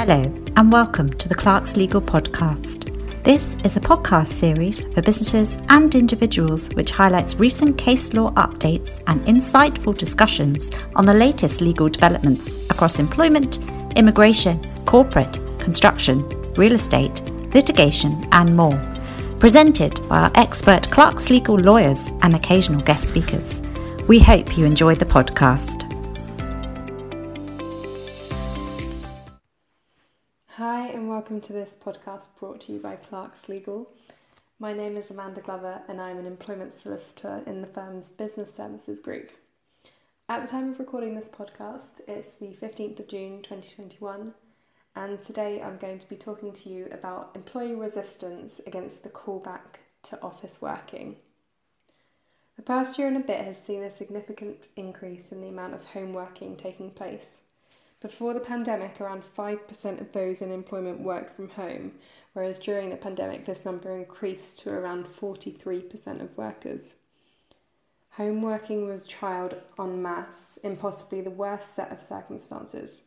Hello, and welcome to the Clark's Legal Podcast. This is a podcast series for businesses and individuals which highlights recent case law updates and insightful discussions on the latest legal developments across employment, immigration, corporate, construction, real estate, litigation, and more. Presented by our expert Clark's legal lawyers and occasional guest speakers. We hope you enjoyed the podcast. Hi, and welcome to this podcast brought to you by Clark's Legal. My name is Amanda Glover, and I'm an employment solicitor in the firm's business services group. At the time of recording this podcast, it's the 15th of June 2021, and today I'm going to be talking to you about employee resistance against the callback to office working. The past year and a bit has seen a significant increase in the amount of home working taking place. Before the pandemic, around 5% of those in employment worked from home, whereas during the pandemic, this number increased to around 43% of workers. Home working was trialled en masse in possibly the worst set of circumstances.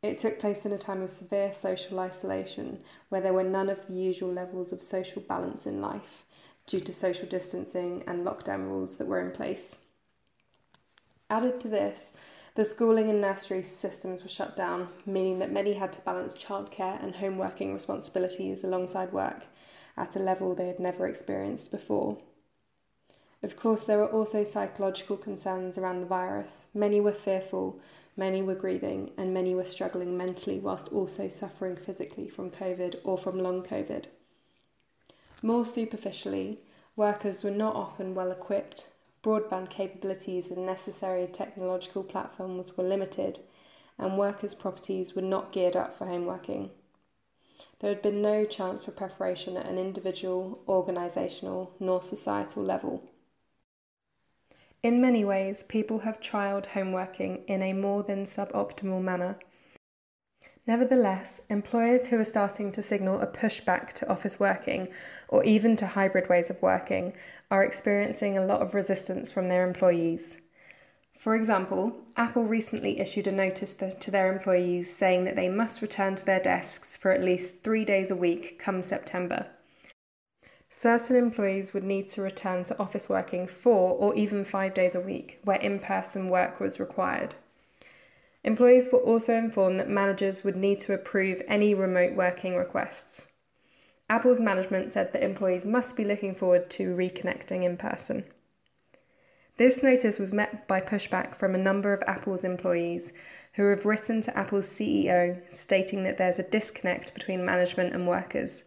It took place in a time of severe social isolation where there were none of the usual levels of social balance in life due to social distancing and lockdown rules that were in place. Added to this, the schooling and nursery systems were shut down, meaning that many had to balance childcare and home working responsibilities alongside work at a level they had never experienced before. Of course, there were also psychological concerns around the virus. Many were fearful, Many were grieving, and many were struggling mentally whilst also suffering physically from COVID or from long COVID. More superficially, workers were not often well equipped, broadband capabilities and necessary technological platforms were limited, and workers' properties were not geared up for home working. There had been no chance for preparation at an individual, organisational, nor societal level. In many ways, people have trialled homeworking in a more than suboptimal manner. Nevertheless, employers who are starting to signal a pushback to office working or even to hybrid ways of working are experiencing a lot of resistance from their employees. For example, Apple recently issued a notice to their employees saying that they must return to their desks for at least three days a week come September. Certain employees would need to return to office working four or even five days a week, where in person work was required. Employees were also informed that managers would need to approve any remote working requests. Apple's management said that employees must be looking forward to reconnecting in person. This notice was met by pushback from a number of Apple's employees who have written to Apple's CEO stating that there's a disconnect between management and workers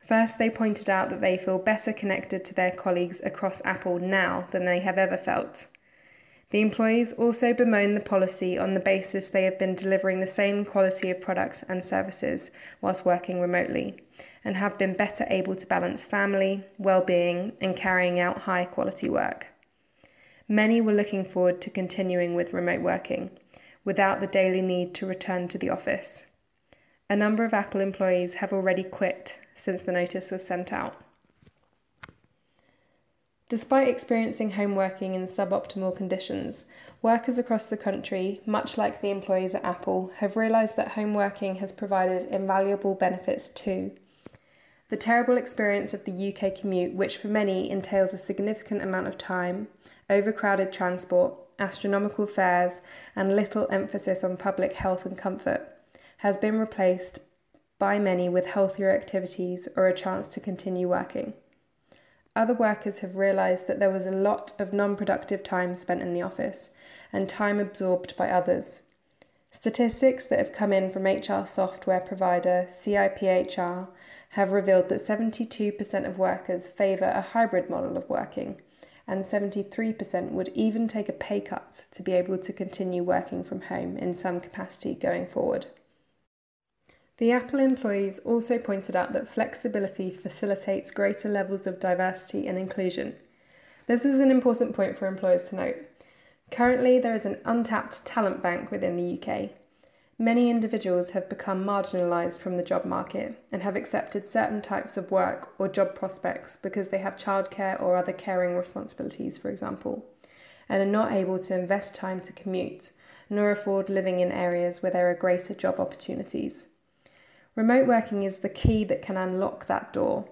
First, they pointed out that they feel better connected to their colleagues across Apple now than they have ever felt. The employees also bemoan the policy on the basis they have been delivering the same quality of products and services whilst working remotely, and have been better able to balance family, well-being, and carrying out high quality work. Many were looking forward to continuing with remote working, without the daily need to return to the office. A number of Apple employees have already quit since the notice was sent out. Despite experiencing home working in suboptimal conditions, workers across the country, much like the employees at Apple, have realised that home working has provided invaluable benefits too. The terrible experience of the UK commute, which for many entails a significant amount of time, overcrowded transport, astronomical fares, and little emphasis on public health and comfort, has been replaced by many with healthier activities or a chance to continue working. Other workers have realised that there was a lot of non productive time spent in the office and time absorbed by others. Statistics that have come in from HR software provider CIPHR have revealed that 72% of workers favour a hybrid model of working, and 73% would even take a pay cut to be able to continue working from home in some capacity going forward. The Apple employees also pointed out that flexibility facilitates greater levels of diversity and inclusion. This is an important point for employers to note. Currently, there is an untapped talent bank within the UK. Many individuals have become marginalised from the job market and have accepted certain types of work or job prospects because they have childcare or other caring responsibilities, for example. and are not able to invest time to commute, nor afford living in areas where there are greater job opportunities. Remote working is the key that can unlock that door.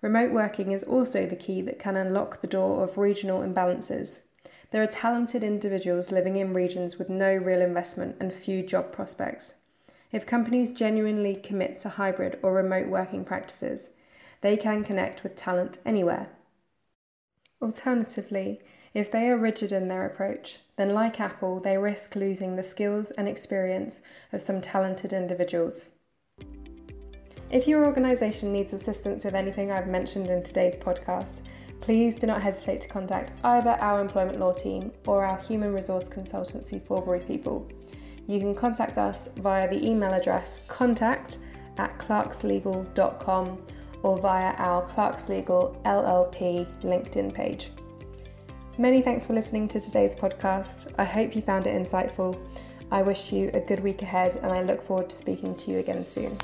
Remote working is also the key that can unlock the door of regional imbalances. There are talented individuals living in regions with no real investment and few job prospects. If companies genuinely commit to hybrid or remote working practices, they can connect with talent anywhere. Alternatively, if they are rigid in their approach, then like Apple, they risk losing the skills and experience of some talented individuals. If your organisation needs assistance with anything I've mentioned in today's podcast, please do not hesitate to contact either our employment law team or our human resource consultancy, Forbury People. You can contact us via the email address contact at clarkslegal.com or via our Clarks Legal LLP LinkedIn page. Many thanks for listening to today's podcast. I hope you found it insightful. I wish you a good week ahead and I look forward to speaking to you again soon.